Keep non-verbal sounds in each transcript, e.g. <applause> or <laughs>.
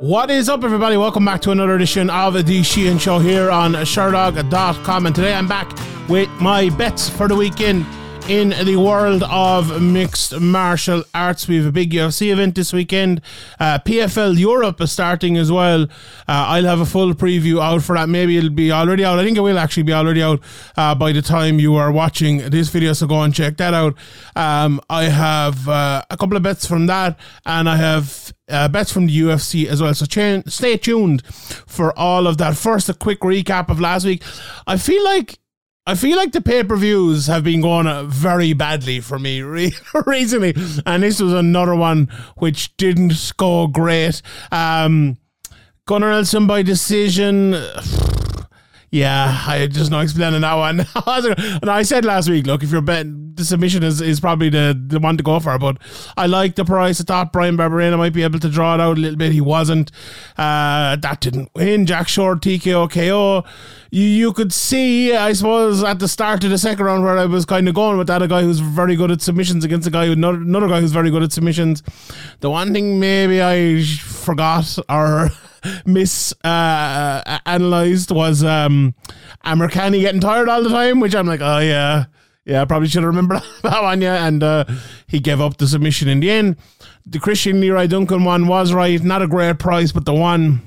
What is up, everybody? Welcome back to another edition of the Sheehan Show here on Sherdog.com. And today I'm back with my bets for the weekend in the world of mixed martial arts. We have a big UFC event this weekend. Uh, PFL Europe is starting as well. Uh, I'll have a full preview out for that. Maybe it'll be already out. I think it will actually be already out uh, by the time you are watching this video. So go and check that out. Um, I have uh, a couple of bets from that, and I have uh, bets from the UFC as well. So ch- stay tuned for all of that. First, a quick recap of last week. I feel like I feel like the pay per views have been going uh, very badly for me <laughs> re- recently, and this was another one which didn't go great. Um, Gunnar Nelson by decision. Yeah, I just no explaining that one. <laughs> and I said last week, look, if you're betting, the submission is, is probably the, the one to go for. But I like the price. I thought Bryan Barberena might be able to draw it out a little bit. He wasn't. Uh, that didn't win. Jack Shore, TKO, KO. You, you could see, I suppose, at the start of the second round where I was kind of going with that, a guy who's very good at submissions against a guy who, another, another guy who's very good at submissions. The one thing maybe I forgot or <laughs> mis uh, analyzed was um, Amirkhani getting tired all the time, which I'm like, oh yeah, yeah, I probably should have remembered <laughs> that one, yeah. And uh, he gave up the submission in the end. The Christian Leroy Duncan one was right, not a great price, but the one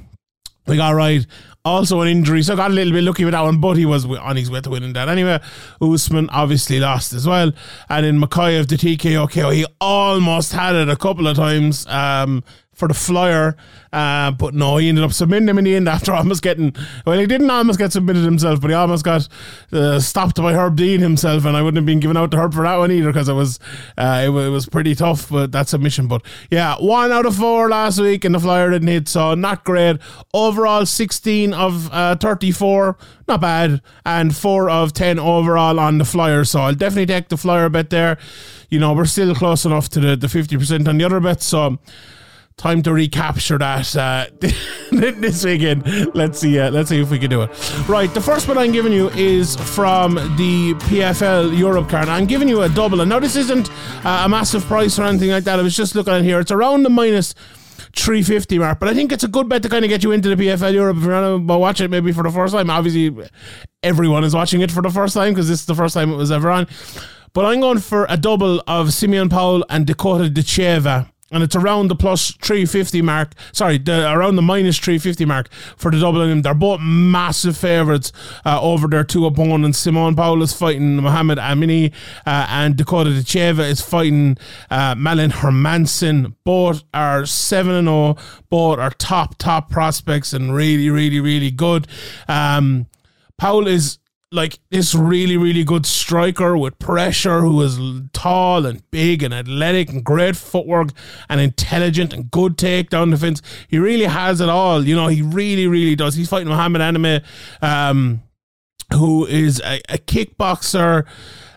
we got right. Also an injury, so got a little bit lucky with that one, but he was on his way to winning that anyway. Usman obviously lost as well, and in Mokaev the TKO KO, he almost had it a couple of times. Um, for the flyer, uh, but no, he ended up submitting him in the end after <laughs> almost getting. Well, he didn't almost get submitted himself, but he almost got uh, stopped by Herb Dean himself, and I wouldn't have been given out to Herb for that one either because it was uh, it, it, was pretty tough with that submission. But yeah, one out of four last week, and the flyer didn't hit, so not great. Overall, sixteen of uh, thirty-four, not bad, and four of ten overall on the flyer. So I'll definitely take the flyer bet there. You know, we're still close enough to the the fifty percent on the other bets, so time to recapture that uh, <laughs> this weekend. Let's see. Uh, let's see if we can do it. Right. The first one I'm giving you is from the PFL Europe card. I'm giving you a double, and now this isn't uh, a massive price or anything like that. I was just looking at here. It's around the minus. 350 mark, but I think it's a good bet to kind of get you into the PFL Europe if you're to watch it maybe for the first time. Obviously, everyone is watching it for the first time because this is the first time it was ever on. But I'm going for a double of Simeon Powell and Dakota Ditcheva and it's around the plus 350 mark. Sorry, the, around the minus 350 mark for the them. They're both massive favourites uh, over their two opponents. Simon Powell is fighting Mohamed Amini, uh, and Dakota Ditcheva is fighting uh, Malin Hermansson. Both are 7 0. Both are top, top prospects and really, really, really good. Um, is like this really, really good striker with pressure who is tall and big and athletic and great footwork and intelligent and good takedown defense. He really has it all. You know, he really, really does. He's fighting Muhammad Amine, um, who is a, a kickboxer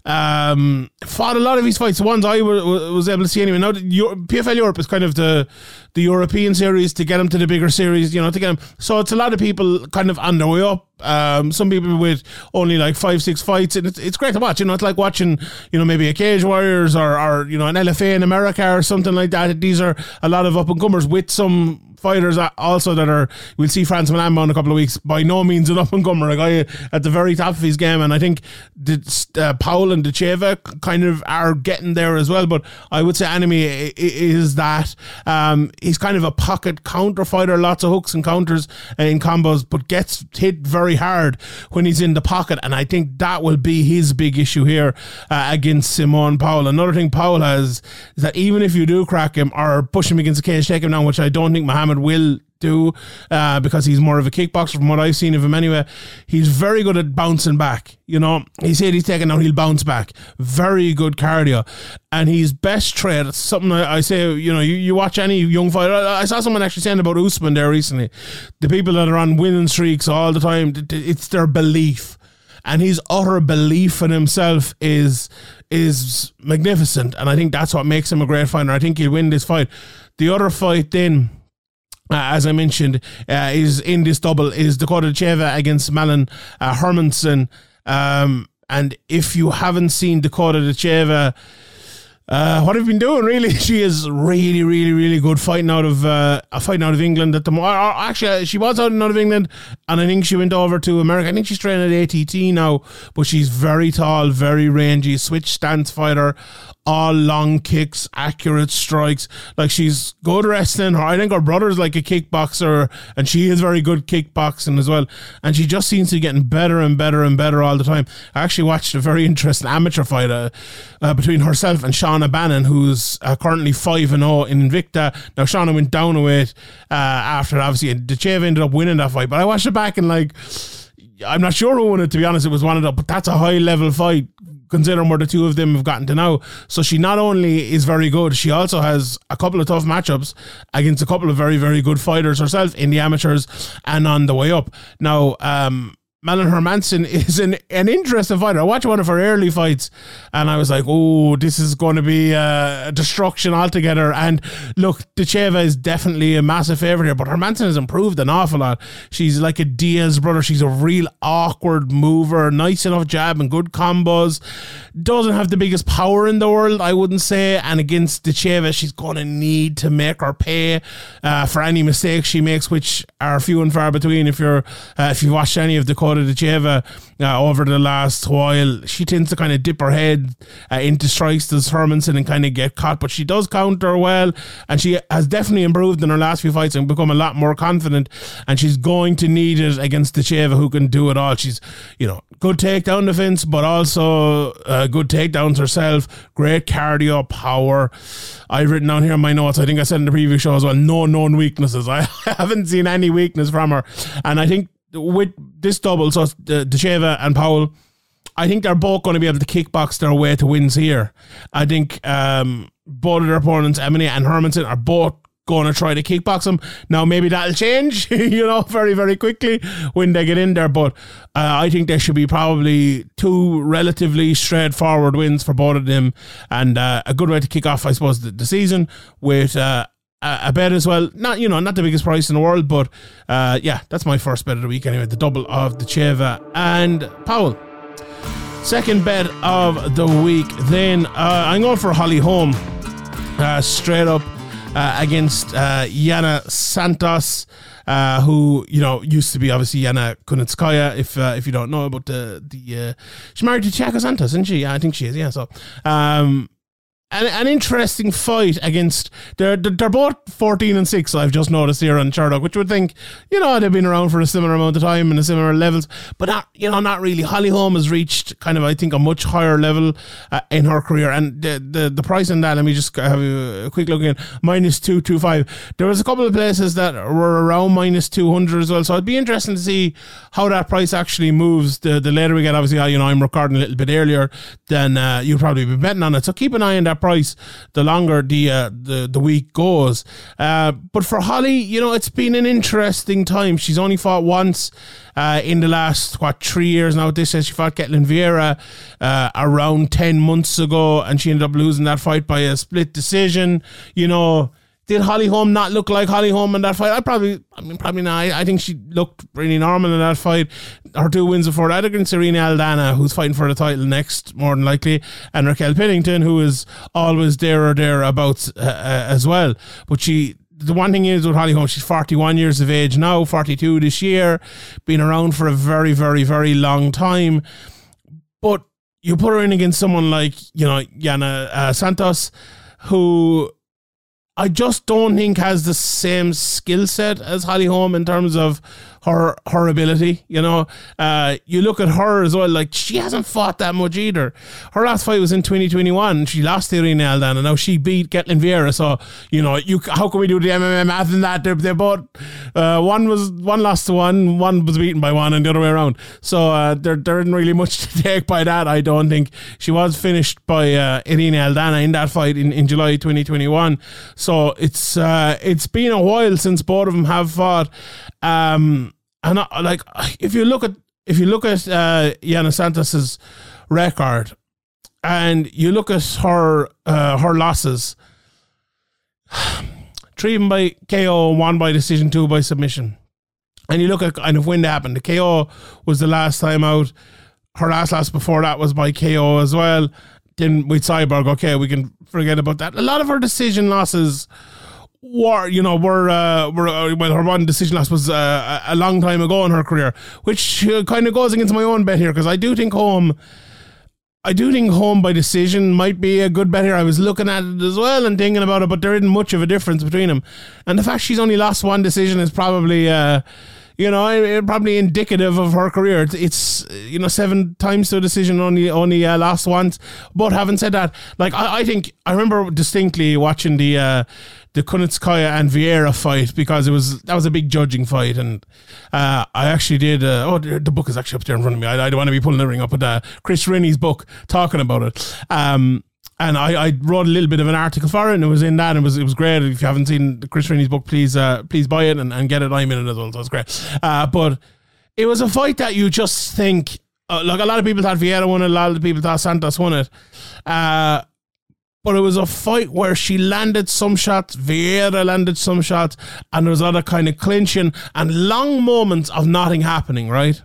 um, fought a lot of his fights. The ones I was able to see anyway. Now, PFL Europe is kind of the the European series to get him to the bigger series, you know, to get him. So it's a lot of people kind of on their way up. Um, some people with only like five, six fights, and it's, it's great to watch. You know, it's like watching, you know, maybe a Cage Warriors or, or you know, an LFA in America or something like that. These are a lot of up and comers with some fighters also that are we'll see Francis Malambo in a couple of weeks. By no means an <laughs> up and comer, a guy at the very top of his game, and I think the, uh, and Ditcheva kind of are getting there as well. But I would say Enemy is that um, he's kind of a pocket counter fighter, lots of hooks and counters in combos, but gets hit very hard when he's in the pocket, and I think that will be his big issue here uh, against Simon Powell. Another thing Powell has is that even if you do crack him or push him against the cage, take him down, which I don't think Muhammad will do uh, because he's more of a kickboxer from what I've seen of him anyway. He's very good at bouncing back. You know, he said he's taking out, he'll bounce back. Very good cardio. And his best trait, something I, I, say, you know, you, you watch any young fighter. I, I, saw someone actually saying about Usman there recently. The people that are on winning streaks all the time, it's their belief. And his utter belief in himself is is magnificent. And I think that's what makes him a great fighter. I think he'll win this fight. The other fight then uh, as I mentioned, uh, is in this double is Dakota Ditcheva against Malin uh, Hermansson. Um, and if you haven't seen Dakota Ditcheva, uh, what have you been doing? Really, <laughs> she is really, really, really good fighting out of uh, fighting out of England at the moment. Actually, she was out of England, and I think she went over to America. I think she's training at ATT now, but she's very tall, very rangy, switch stance fighter all long kicks, accurate strikes. Like she's good wrestling. I think her brother's like a kickboxer, and she is very good kickboxing as well. And she just seems to be getting better and better and better all the time. I actually watched a very <laughs> interesting amateur fight uh, uh, between herself and Shauna Bannon, who's uh, currently five and zero oh in Invicta. Now Shauna went down a weight uh, after obviously and Ditcheva ended up winning that fight, but I watched it back and like. I'm not sure who won it to be honest. It was one of the, but that's a high level fight considering where the two of them have gotten to now. So she not only is very good, she also has a couple of tough matchups against a couple of very, very good fighters herself in the amateurs and on the way up. Now, um, Malin Hermansson <laughs> is an, an interesting fighter. I watched one of her early fights and I was like, oh, this is going to be uh, destruction altogether. And look, Ditcheva is definitely a massive favourite here, but Hermansson has improved an awful lot. She's like a Diaz brother. She's a real awkward mover, nice enough jab and good combos. Doesn't have the biggest power in the world, I wouldn't say. And against Ditcheva, she's going to need to make her pay uh, for any mistakes she makes, which are few and far between if you're uh, if you watch any of the Dakota uh, over the last while. She tends to kind of dip her head uh, into strikes to Hermansson and kind of get caught, but she does counter well, and she has definitely improved in her last few fights and become a lot more confident. And she's going to need it against Ditcheva, who can do it all. She's, you know, good takedown defense, but also uh, good takedowns herself. Great cardio power. I've written down here in my notes. I think I said in the previous show as well. No known weaknesses. <laughs> I haven't seen any weakness from her, and I think with this double, so uh, Ditcheva and Powell, I think they're both going to be able to kickbox their way to wins here. I think um, both of their opponents, Emily and Hermansson, are both going to try to kickbox them. Now, maybe that'll change, <laughs> you know, very, very quickly when they get in there. But uh, I think there should be probably two relatively straightforward wins for both of them. And uh, a good way to kick off, I suppose, the, the season with uh, a bet as well. Not you know not the biggest price in the world, but uh, yeah, that's my first bet of the week anyway. The double of Ditcheva and Powell. Second bet of the week. Then uh, I'm going for Holly Holm, uh, straight up uh, against uh, Yana Santos. Uh, who you know used to be obviously Yana Kunitskaya. If uh, if you don't know about the the uh, she's married to Thiago Santos, isn't she? Yeah, I think she is. Yeah, so um, an, an interesting fight against they're they're both 14 and 6 I've just noticed here on Sherdog which would think you know they've been around for a similar amount of time and a similar levels but not you know not really. Holly Holm has reached kind of I think a much higher level uh, in her career and the, the the price on that let me just have a quick look in minus 225 there was a couple of places that were around minus 200 as well so it'd be interesting to see how that price actually moves. The, the later we get obviously you know I'm recording a little bit earlier than uh, you'll probably be betting on it so keep an eye on that price the longer the uh, the, the week goes. Uh, but for Holly, you know, it's been an interesting time. She's only fought once uh, in the last what three years now. This says she fought Ketlen Vieira uh, around ten months ago, and she ended up losing that fight by a split decision. You know did Holly Holm not look like Holly Holm in that fight? I probably, I mean, probably not. I, I think she looked really normal in that fight. Her two wins before that against Irene Aldana, who's fighting for the title next, more than likely, and Raquel Pennington, who is always there or thereabouts uh, uh, as well. But she, the one thing is with Holly Holm, she's 41 years of age now, 42 this year, been around for a very, very, very long time. But you put her in against someone like, you know, Yana uh, Santos, who I just don't think has the same skill set as Holly Holm in terms of her her ability. You know, uh, you look at her as well. Like she hasn't fought that much either. Her last fight was in 2021. She lost to Irene Aldana, and now she beat Ketlen Vieira. So you know, you how can we do the MMA math in that? They're, they're both uh, one was one lost to one, one was beaten by one, and the other way around. So uh, there there isn't really much <laughs> to take by that. I don't think she was finished by uh, Irene Aldana in that fight in, in July 2021. So it's uh, it's been a while since both of them have fought. Um, and I, like if you look at if you look at uh, Yana Santos's record, and you look at her uh, her losses, <sighs> three by KO, one by decision, two by submission, and you look at kind of when that happened. The KO was the last time out. Her last loss before that was by KO as well. Then with Cyborg, okay, we can forget about that. A lot of her decision losses were, you know, were, uh, were uh, well, her one decision loss was uh, a long time ago in her career, which uh, kind of goes against my own bet here because I do think Holm. I do think Holm by decision might be a good bet here. I was looking at it as well and thinking about it, but there isn't much of a difference between them. And the fact she's only lost one decision is probably uh, you know, probably indicative of her career. It's, it's, you know seven times to a decision, only only uh, lost once. But having said that, like I, I think I remember distinctly watching the uh, the Kunitskaya and Vieira fight because it was that was a big judging fight, and uh, I actually did. Uh, oh, the book is actually up there in front of me. I, I don't want to be pulling the ring up, but uh, Chris Rini's book talking about it. Um, and I, I wrote a little bit of an article for it, and it was in that. And it was it was great. If you haven't seen Chris Rini's book, please uh, please buy it and, and get it. I'm in it as well. So it's great. Uh, but it was a fight that you just think uh, like a lot of people thought Vieira won it, a lot of people thought Santos won it. Uh, but it was a fight where she landed some shots, Vieira landed some shots, and there was of kind of clinching and long moments of nothing happening, right?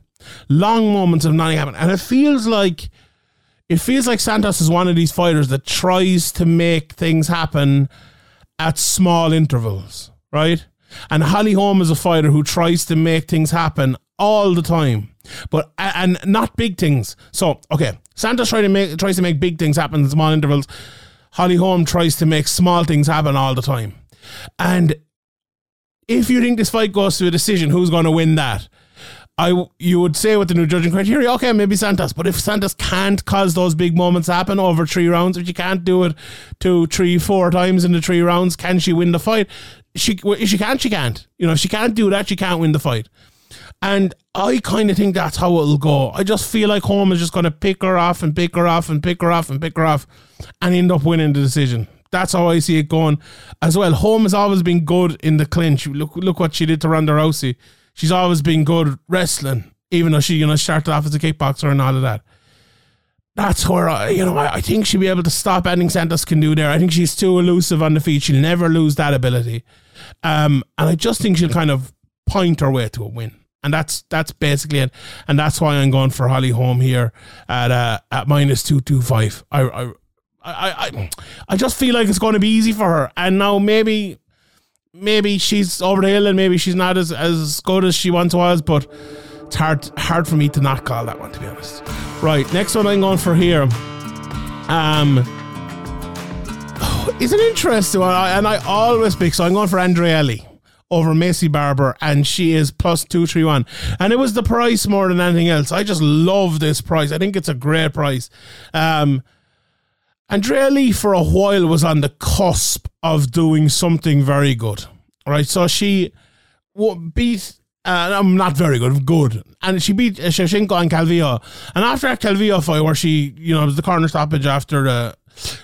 Long moments of nothing happening. And it feels like it feels like Santos is one of these fighters that tries to make things happen at small intervals, right? And Holly Holm is a fighter who tries to make things happen all the time, but and not big things. So okay, Santos tries to make tries to make big things happen in small intervals. Holly Holm tries to make small things happen all the time, and if you think this fight goes to a decision, who's going to win that? I you would say with the new judging criteria, okay, maybe Santos. But if Santos can't cause those big moments happen over three rounds, if she can't do it two, three, four times in the three rounds, can she win the fight? She she can't, she can't. You know, if she can't do that, she can't win the fight. And I kind of think that's how it'll go. I just feel like Holm is just going to pick her off and pick her off and pick her off and pick her off and end up winning the decision. That's how I see it going as well. Holm has always been good in the clinch. Look, look what she did to Ronda Rousey she's always been good wrestling, even though she, you know, started off as a kickboxer and all of that. That's where I, you know, I, I think she'll be able to stop anything Santos can do there. I think she's too elusive on the feet. She'll never lose that ability. Um, and I just think she'll kind of point her way to a win. And that's that's basically it. And that's why I'm going for Holly Holm here at uh, at minus two two five. I I I I I just feel like it's going to be easy for her. And now maybe maybe she's over the hill and maybe she's not as, as good as she once was, but it's hard hard for me to not call that one to be honest. Right, next one I'm going for here. Um it's an interesting one, and I always pick. So I'm going for Andrea Lee over Maycee Barber, and she is plus two three one. And it was the price more than anything else. I just love this price. I think it's a great price. Um, Andrea Lee for a while was on the cusp of doing something very good, right? So she beat. Uh, I'm not very good, good, and she beat Shevchenko and Calvillo. And after that Calvillo fight, where she, you know, it was the corner stoppage after the,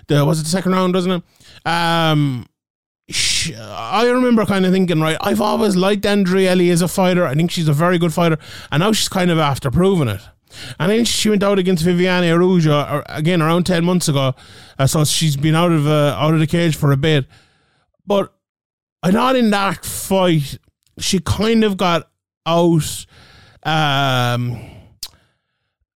the was it the second round, wasn't it? Um, she, I remember kind of thinking, right, I've always liked Andrea Lee as a fighter. I think she's a very good fighter, and now she's kind of after proving it. And then she went out against Viviane Araujo uh, again around ten months ago. Uh, so she's been out of uh, out of the cage for a bit. But not in that fight she kind of got out um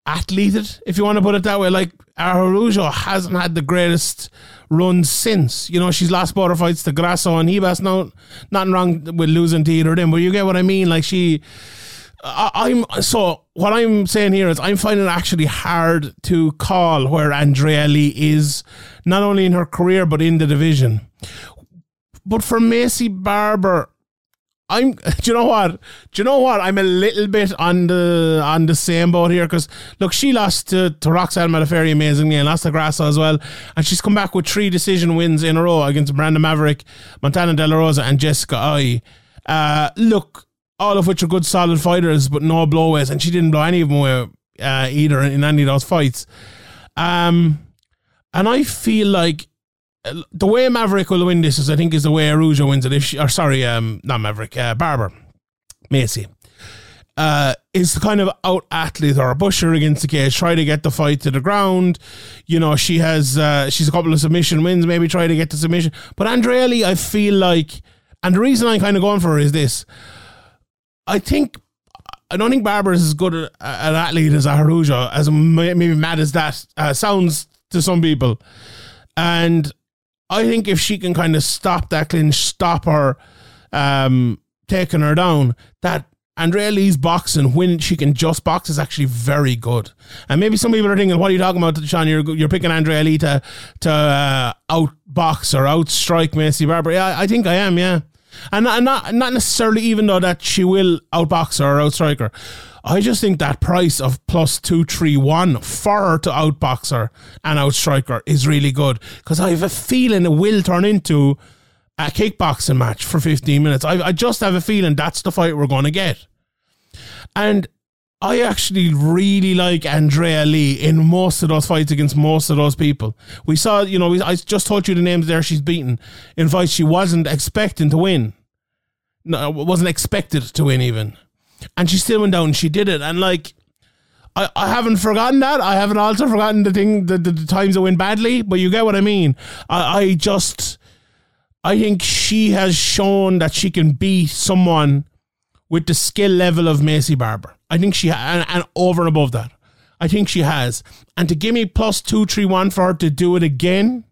athleted, if you want to put it that way. Like Araujo hasn't had the greatest run since. You know, she's lost border fights to Grasso and Ribas. No, nothing wrong with losing to either of them, but you get what I mean. Like she I, am so what I'm saying here is I'm finding it actually hard to call where Andrea Lee is not only in her career but in the division. But for Maycee Barber, I'm. <laughs> Do you know what? Do you know what? I'm a little bit on the on the same boat here because look, she lost to, to Roxanne Modafferi amazingly and lost to Grasso as well, and she's come back with three decision wins in a row against Miranda Maverick, Montana De La Rosa, and Jessica Eye. Uh, look, all of which are good, solid fighters, but no blowaways, and she didn't blow any of them away uh, either in any of those fights. Um, and I feel like uh, the way Maverick will win this is, I think, is the way Araujo wins it. If she, or sorry, um, not Maverick, uh, Barber, Maycee. Uh, is kind of out athlete or push her against the cage, try to get the fight to the ground. You know, she has uh, she's a couple of submission wins, maybe try to get the submission. But Andrea I feel like, and the reason I'm kind of going for her is this: I think I don't think Barber is as good an athlete as Araujo, as maybe mad as that uh, sounds to some people. And I think if she can kind of stop that clinch, stop her um, taking her down, that Andrea Lee's boxing when she can just box is actually very good. And maybe some people are thinking, "What are you talking about, Sean? You're you're picking Andrea Lee to to uh, outbox or outstrike Maycee Barber." Yeah, I think I am. Yeah, and, and not not necessarily even though that she will outbox her or outstrike her. I just think that price of plus two three one for her to outbox her and outstrike her is really good because I have a feeling it will turn into a kickboxing match for 15 minutes. I, I just have a feeling that's the fight we're going to get. And I actually really like Andrea Lee in most of those fights against most of those people. We saw, you know, I just told you the names there she's beaten in fights she wasn't expecting to win. No, wasn't expected to win even. And she still went down and she did it. And like, I, I haven't forgotten that. I haven't also forgotten the thing, the, the, the times it went badly, but you get what I mean. I, I just, I think she has shown that she can beat someone with the skill level of Maycee Barber. I think she and, and over and above that. I think she has. And to give me plus two, three, one for her to do it again,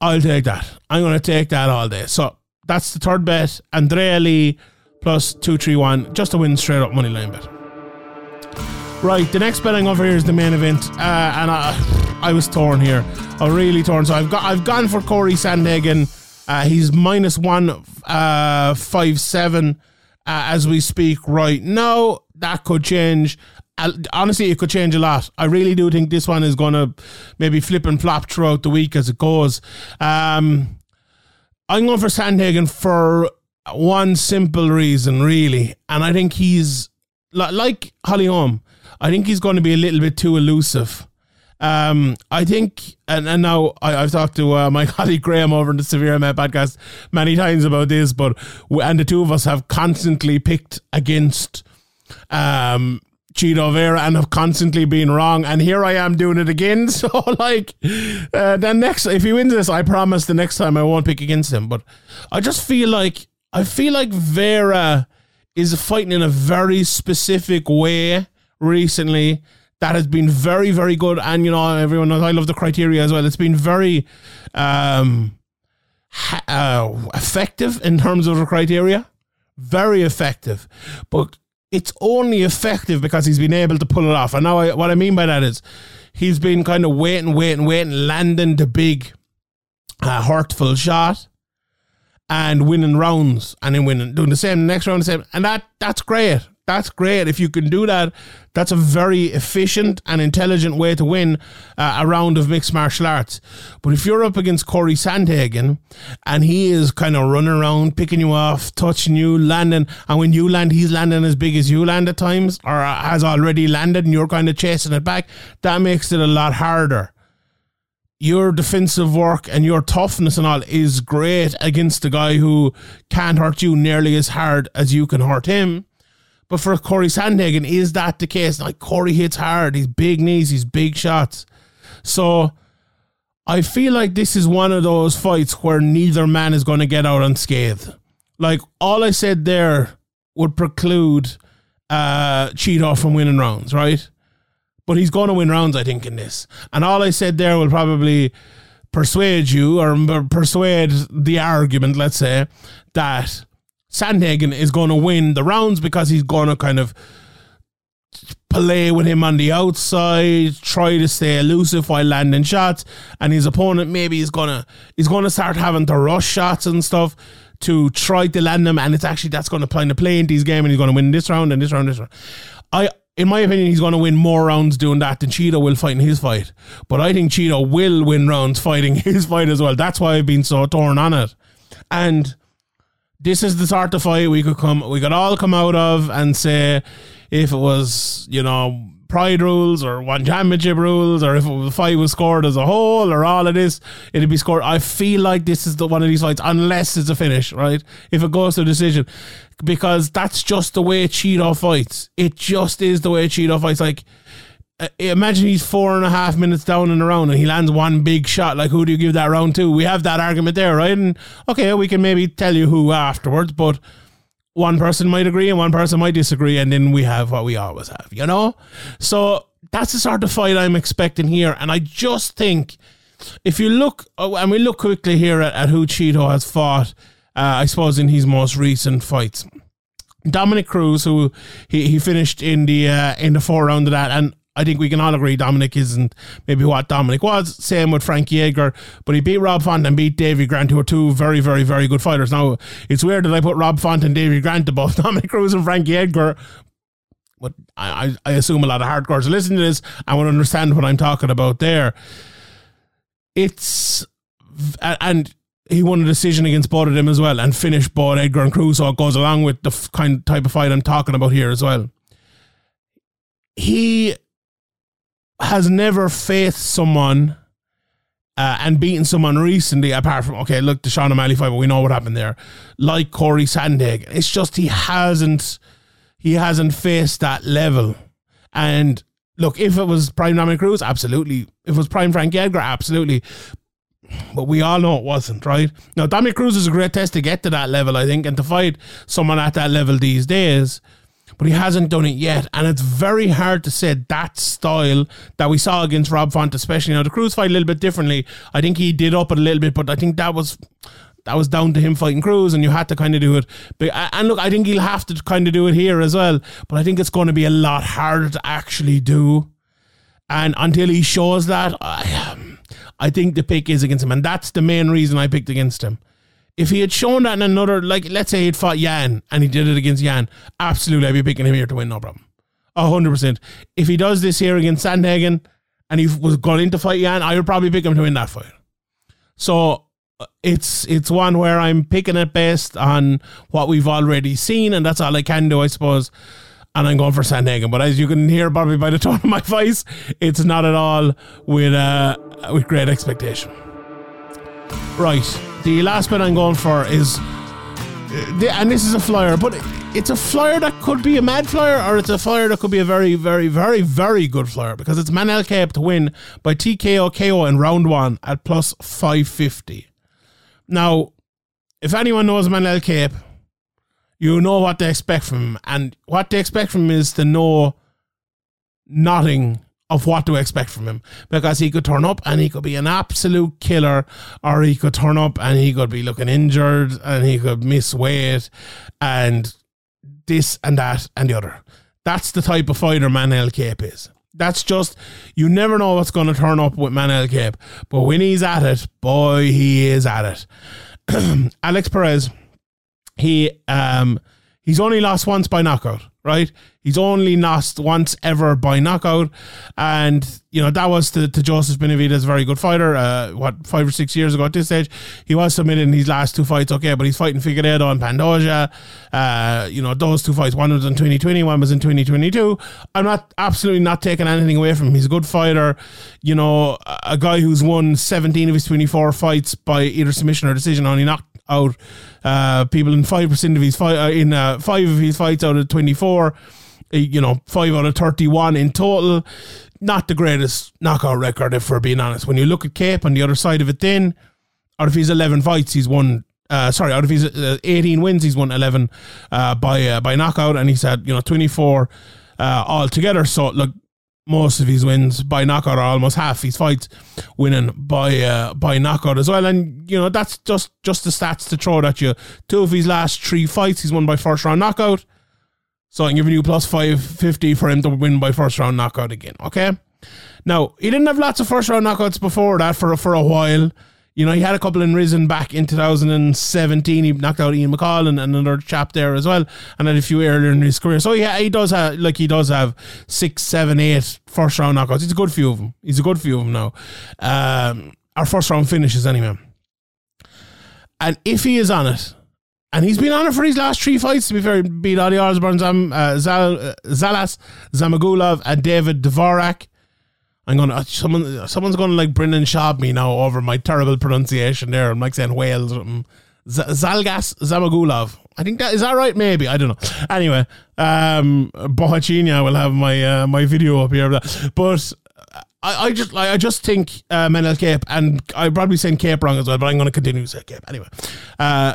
I'll take that. I'm going to take that all day. So that's the third bet. Andrea Lee plus two, three, one, just to win straight up money line bet. Right, the next bet I'm over here is the main event, uh, and I, I was torn here. I really torn. So I've got I've gone for Corey Sandhagen. Uh, he's minus one uh, five seven uh, as we speak right now. That could change. honestly, it could change a lot. I really do think this one is going to maybe flip and flop throughout the week as it goes. Um, I'm going for Sandhagen for one simple reason, really, and I think he's like Holly Holm. I think he's going to be a little bit too elusive. Um, I think, and, and now I, have talked to uh, my <laughs> colleague Graham over in the Severe MMA podcast many times about this, but and the two of us have constantly picked against um, Chito Vera and have constantly been wrong. And here I am doing it again. <laughs> So, like, uh, then next, if he wins this, I promise the next time I won't pick against him. But I just feel like, I feel like Vera is fighting in a very specific way recently that has been very, very good. And, you know, everyone knows I love the criteria as well. It's been very um, ha- uh, effective in terms of the criteria. Very effective. But it's only effective because he's been able to pull it off. And now, I, what I mean by that is he's been kind of waiting, waiting, waiting, landing the big, uh, hurtful shot and winning rounds and then winning, doing the same the next round, the same. And that that's great. That's great. If you can do that, that's a very efficient and intelligent way to win uh, a round of mixed martial arts. But if you're up against Corey Sandhagen and he is kind of running around, picking you off, touching you, landing, and when you land, he's landing as big as you land at times or has already landed and you're kind of chasing it back, that makes it a lot harder your defensive work and your toughness and all is great against a guy who can't hurt you nearly as hard as you can hurt him. But for Corey Sandhagen, is that the case? Like Corey hits hard, he's big knees, he's big shots. So I feel like this is one of those fights where neither man is going to get out unscathed. Like all I said there would preclude uh Chito from winning rounds, right? But he's going to win rounds, I think, in this. And all I said there will probably persuade you or persuade the argument, let's say, that Sandhagen is going to win the rounds because he's going to kind of play with him on the outside, try to stay elusive while landing shots, and his opponent maybe is gonna he's gonna start having to rush shots and stuff to try to land them, and it's actually that's going to play in the play into his game, and he's going to win this round and this round, this round. I. In my opinion, he's going to win more rounds doing that than Chito will fight in his fight. But I think Chito will win rounds fighting <laughs> his fight as well. That's why I've been so torn on it. And this is the sort of fight we could come we could all come out of and say if it was you know pride rules or one championship rules or if the fight was scored as a whole or all of this it'd be scored. I feel like this is the one of these fights unless it's a finish right? If it goes to a decision. Because that's just the way Chito fights. It just is the way Chito fights. Like imagine he's four and a half minutes down in the round and he lands one big shot. Like, who do you give that round to? We have that argument there, right? And okay, we can maybe tell you who afterwards, but one person might agree and one person might disagree, and then we have what we always have, you know? So that's the sort of fight I'm expecting here. And I just think if you look, oh, and we look quickly here at, at who Chito has fought, uh, I suppose in his most recent fights. Dominick Cruz, who he, he finished in the uh, in the four round of that, and I think we can all agree Dominick isn't maybe what Dominick was. Same with Frankie Edgar, but he beat Rob Font and beat Davy Grant, who are two very, very, very good fighters. Now, it's weird that I put Rob Font and Davy Grant above <laughs> Dominick Cruz and Frankie Edgar, but I, I assume a lot of hardcores are listening to this and will understand what I'm talking about there. It's and he won a decision against both of them as well and finished both Edgar and Cruz, so it goes along with the kind of type of fight I'm talking about here as well. He has never faced someone uh, and beaten someone recently, apart from okay, look, the Sean O'Malley fight, but we know what happened there. Like Corey Sandhagen, it's just he hasn't he hasn't faced that level. And look, if it was Prime Dominick Cruz, absolutely. If it was Prime Frank Edgar, absolutely. But we all know it wasn't, right? Now, Dominick Cruz is a great test to get to that level, I think, and to fight someone at that level these days. But he hasn't done it yet. And it's very hard to say that style that we saw against Rob Font, especially. Now, the Cruz fight a little bit differently. I think he did up a little bit, but I think that was that was down to him fighting Cruz, and you had to kind of do it. But and look, I think he'll have to kind of do it here as well. But I think it's going to be a lot harder to actually do. And until he shows that, I, um, I think the pick is against him, and that's the main reason I picked against him. If he had shown that in another, like let's say he'd fought Yan and he did it against Yan, absolutely I'd be picking him here to win, no problem, hundred percent. If he does this here against Sandhagen and he was going to fight Yan, I would probably pick him to win that fight. So it's it's one where I'm picking it based on what we've already seen, and that's all I can do, I suppose. And I'm going for Sandhagen, but as you can hear probably by the <laughs> tone of my voice, it's not at all with uh, with great expectation. Right, the last bit I'm going for is, uh, and this is a flyer, but it's a flyer that could be a mad flyer, or it's a flyer that could be a very, very, very, very good flyer because it's Manel Kape to win by TKO KO in round one at plus 550. Now, if anyone knows Manel Kape, you know what they expect from him. And what they expect from him is to know nothing of what to expect from him. Because he could turn up and he could be an absolute killer, or he could turn up and he could be looking injured and he could miss weight and this and that and the other. That's the type of fighter Manel Kape is. That's just you never know what's going to turn up with Manel Kape, but when he's at it, boy, he is at it. <clears throat> Alex Perez, he um he's only lost once by knockout right? He's only lost once ever by knockout, and you know that was to, to Joseph Benavidez, a very good fighter. Uh, what five or six years ago at this stage, he was submitted in his last two fights. Okay, but he's fighting Figueiredo and Pantoja. Uh, you know those two fights. One was in 2020, one was in 2022. I'm not absolutely not taking anything away from him. He's a good fighter. You know, a guy who's won 17 of his 24 fights by either submission or decision. Only knocked out uh, people in five percent of his fight uh, in uh, five of his fights out of twenty four. Uh, you know, five out of thirty one in total. Not the greatest knockout record, if we're being honest. When you look at Kape on the other side of it, then out of his eleven fights, he's won. Uh, sorry, out of his uh, 18 wins, he's won 11 uh, by uh, by knockout, and he's had you know 24 uh, altogether. So look, most of his wins by knockout are almost half his fights winning by uh, by knockout as well. And you know that's just just the stats to throw at you. Two of his last three fights he's won by first round knockout. So I'm giving you plus five fifty for him to win by first round knockout again. Okay. Now he didn't have lots of first round knockouts before that for for a while. You know, he had a couple in Rizin back in 2017. He knocked out Ian McCall and, and another chap there as well, and had a few earlier in his career. So yeah, he does have like he does have six, seven, eight first round knockouts. He's a good few of them. He's a good few of them now. Um, our first round finishes anyway. And if he is on it, and he's been on it for his last three fights, to be fair, beat Ode Osbourne, Zam, uh, Zal, uh, Zalas, Zamagulov, and David Dvorak. I'm gonna someone someone's gonna like Brendan Schaub me now over my terrible pronunciation there. I'm like saying whales. Z- Zalgas Zamagulov. I think that is that right. Maybe I don't know. Anyway, um, Bohachina will have my uh, my video up here. But I, I just I just think uh, Manel Kape and I'm probably saying Kape wrong as well. But I'm going to continue to say Kape anyway. Uh,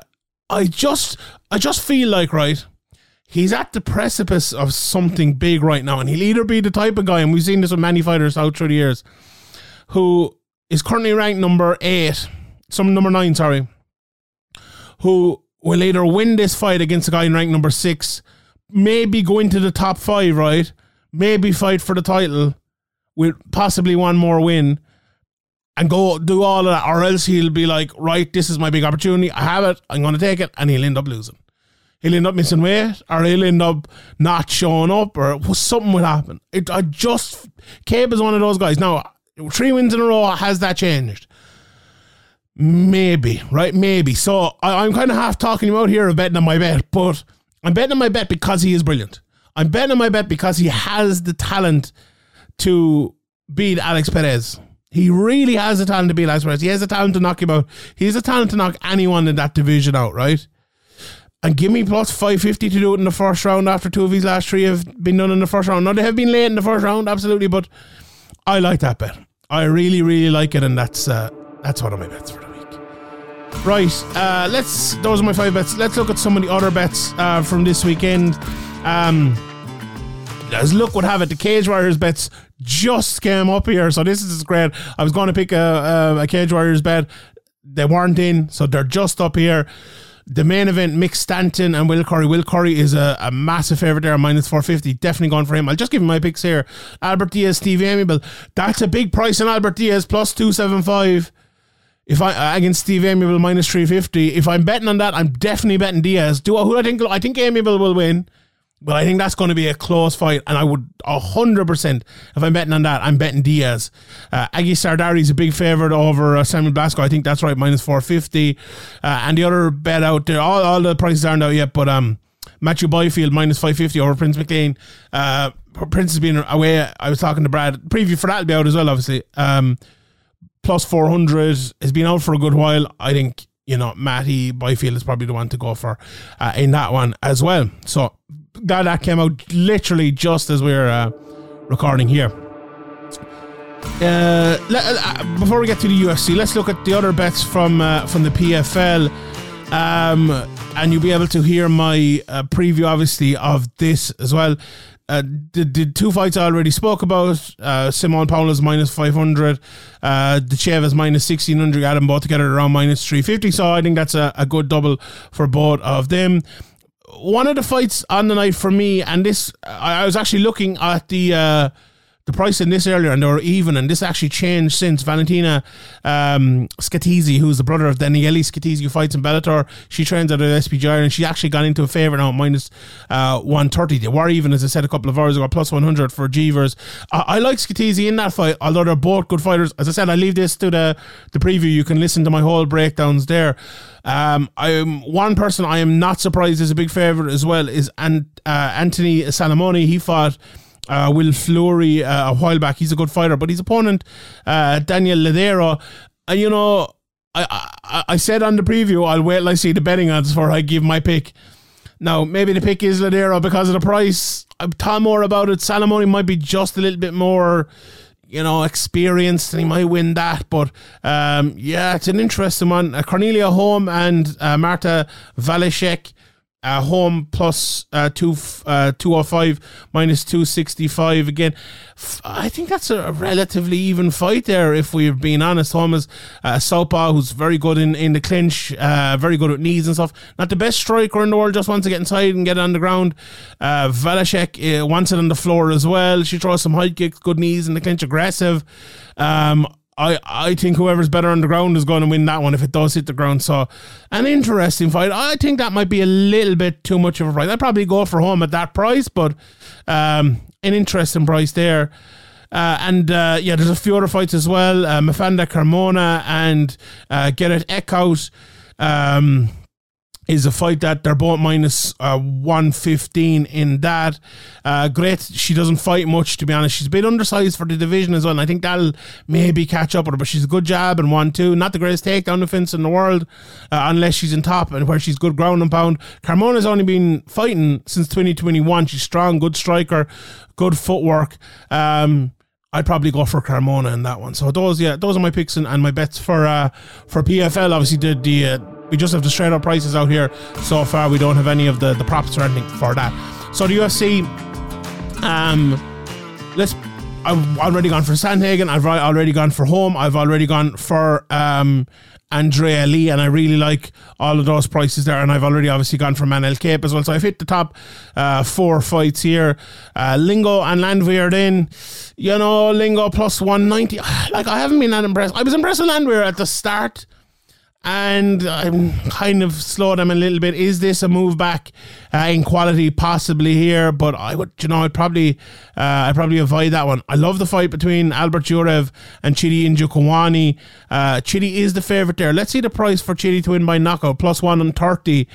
I just I just feel like right. he's at the precipice of something big right now, and he'll either be the type of guy, and we've seen this with many fighters out through the years, who is currently ranked number eight, some number nine, sorry, who will either win this fight against a guy in rank number six, maybe go into the top five, right? Maybe fight for the title with possibly one more win and go do all of that, or else he'll be like, right, this is my big opportunity. I have it. I'm going to take it, and he'll end up losing. He'll end up missing weight, or he'll end up not showing up, or something will happen. It, I just Kape is one of those guys. Now, three wins in a row has that changed? Maybe, right? Maybe. So I, am kind of half talking about here of betting on my bet, but I'm betting on my bet because he is brilliant. I'm betting on my bet because he has the talent to beat Alex Perez. He really has the talent to beat Perez. He has the talent to knock him out. He has the talent to knock anyone in that division out, right? And give me plus 550 to do it in the first round after two of his last three have been done in the first round. Now, they have been late in the first round, absolutely, but I like that bet. I really, really like it, and that's uh, that's one of my bets for the week. Right, uh, let's. Those are my five bets. Let's look at some of the other bets uh, from this weekend. Um, as look would have it, the Cage Warriors bets just came up here. So this is great. I was going to pick a, a, a Cage Warriors bet. They weren't in, so they're just up here. The main event, Mick Stanton and Will Curry. Will Curry is a, a massive favourite there, minus 450. Definitely going for him. I'll just give him my picks here. Albert Diaz, Steve Aimable. That's a big price on Albert Diaz, plus 275. If I against Steve Aimable minus 350. If I'm betting on that, I'm definitely betting Diaz. Do I, who I think I think Aimable will win. But I think that's going to be a close fight, and I would hundred percent if I'm betting on that, I'm betting Diaz. Uh, Sardari is a big favorite over uh, Samuel Blasco. I think that's right, minus four fifty. Uh, and the other bet out there, all, all the prices aren't out yet, but um, Matthew Byfield minus five fifty over Prince McLean. Uh, Prince has been away. I was talking to Brad. Preview for that will be out as well, obviously. Um, plus four hundred has been out for a good while. I think you know Matty Byfield is probably the one to go for uh, in that one as well. So that, that came out literally just as we are uh, recording here. Uh, let, uh, before we get to the UFC, let's look at the other bets from uh, from the PFL, um, and you'll be able to hear my uh, preview, obviously, of this as well. Uh, the, the two fights I already spoke about, uh, Simon Powell's minus 500, uh, Ditcheva's minus 1600, Adam them both together around minus 350. So I think that's a, a good double for both of them one of the fights on the night for me, and this I, I was actually looking at the uh, the price in this earlier, and they were even, and this actually changed since Valentina um, Scatizzi, who's the brother of Daniele Scatizzi, who fights in Bellator. She trains at SBG, and she actually got into a favour now, minus, uh, 130. They were even, as I said a couple of hours ago, plus 100 for Jeevers. I, I like Scatizzi in that fight, although they're both good fighters. As I said, I leave this to the, the preview. You can listen to my whole breakdowns there. Um, I'm one person I am not surprised is a big favourite as well is Ant, uh, Anthony Salamone. He fought uh, Will Fleury uh, a while back. He's a good fighter, but his opponent, uh, Daniel Ladera, and you know, I, I, I said on the preview, I'll wait till I see the betting odds before I give my pick. Now, maybe the pick is Ladera because of the price. I've thought more about it. Salamone might be just a little bit more, you know, experienced and he might win that. But um, yeah, it's an interesting one. Uh, Cornelia Holm and uh, Marta Walesiuk uh, Holm plus, uh, two uh, 205 minus 265 again. I think that's a relatively even fight there, if we're being honest. Holm is uh, Southpaw, who's very good in, in the clinch, uh, very good at knees and stuff. Not the best striker in the world, just wants to get inside and get on the ground. Uh, Walesiuk uh, wants it on the floor as well. She throws some high kicks, good knees in the clinch, aggressive. Um, I, I think whoever's better on the ground is going to win that one if it does hit the ground. So, an interesting fight. I think that might be a little bit too much of a price. I'd probably go for Holm at that price, but um, an interesting price there. Uh, and uh, yeah, there's a few other fights as well. Uh, Mafanda Carmona and uh, Gerrit Eckhout. Um, is a fight that they're both minus, uh, 115 in that. Uh, great. She doesn't fight much, to be honest. She's a bit undersized for the division as well. And I think that'll maybe catch up with her, but she's a good jab and one, two. Not the greatest takedown defense in the world, uh, unless she's in top and where she's good ground and pound. Carmona's only been fighting since 2021. She's strong, good striker, good footwork. Um, I'd probably go for Carmona in that one. So those, yeah, those are my picks and, and my bets for uh, for PFL. Obviously, the the uh, We just have the straight up prices out here. So far, we don't have any of the, the props or anything for that. So the UFC, um, let's. I've already gone for Sandhagen. I've already gone for Holm. I've already gone for um, Andrea Lee, and I really like all of those prices there. And I've already obviously gone for Manel Kape as well. So I've hit the top uh, four fights here. Uh, Lingo and Landwehr in. You know, Lingo plus 190. <sighs> Like, I haven't been that impressed. I was impressed with Landwehr at the start and I'm kind of slowed them a little bit. Is this a move back uh, in quality, possibly here? But I would, you know, I'd probably, uh, I'd probably avoid that one. I love the fight between Albert Duraev and Chidi Njokuani. Uh, Chidi is the favorite there. Let's see the price for Chidi to win by knockout, plus one and thirty.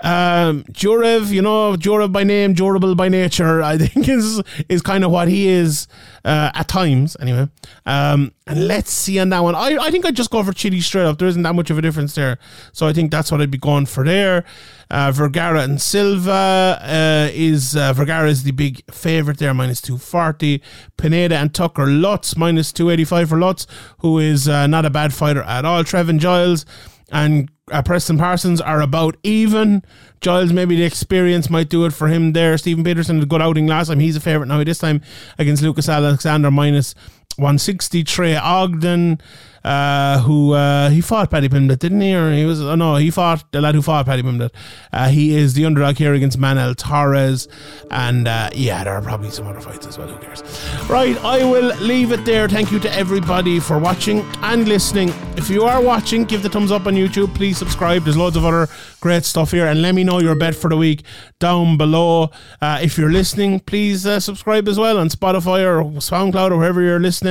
Um, Duraev, you know, Duraev by name, durable by nature. I <laughs> think is is kind of what he is uh, at times, anyway. Um, and let's see on that one. I, I think I'd just go for Chidi straight up. There isn't that much of a difference there. So I think that's what I'd be going for there. Uh, Vergara and Silva uh, is uh, Vergara is the big favourite there, minus 240. Pineda and Tucker Lutz, minus 285 for Lutz, who is uh, not a bad fighter at all. Trevin Giles and uh, Preston Parsons are about even. Giles, maybe the experience might do it for him there. Steven Peterson a good outing last time. He's a favourite now. This time against Lucas Alexander, minus 160. Trey Ogden uh, who uh, he fought Paddy Pimblett, didn't he? Or he was oh no, he fought the lad who fought Paddy Pimblett. Uh, he is the underdog here against Manuel Torres, and uh, yeah, there are probably some other fights as well. Who cares? Right, I will leave it there. Thank you to everybody for watching and listening. If you are watching, give the thumbs up on YouTube. Please subscribe. There's loads of other great stuff here, and let me know your bet for the week down below. Uh, if you're listening, please uh, subscribe as well on Spotify or SoundCloud or wherever you're listening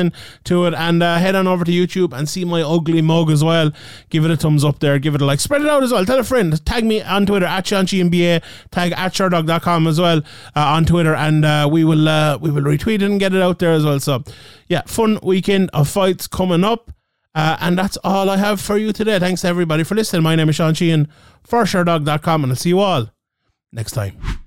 to it, and head on over to YouTube and see my ugly mug as well, give it a thumbs up there, give it a like, spread it out as well. Tell a friend, tag me on Twitter at SeanCMBA, tag at Sherdog.com as well uh, on Twitter, and uh, we will uh, we will retweet it and get it out there as well. So, yeah, fun weekend of fights coming up. Uh, and that's all I have for you today. Thanks to everybody for listening. My name is Sean Sheehan for Sherdog.com, and I'll see you all next time.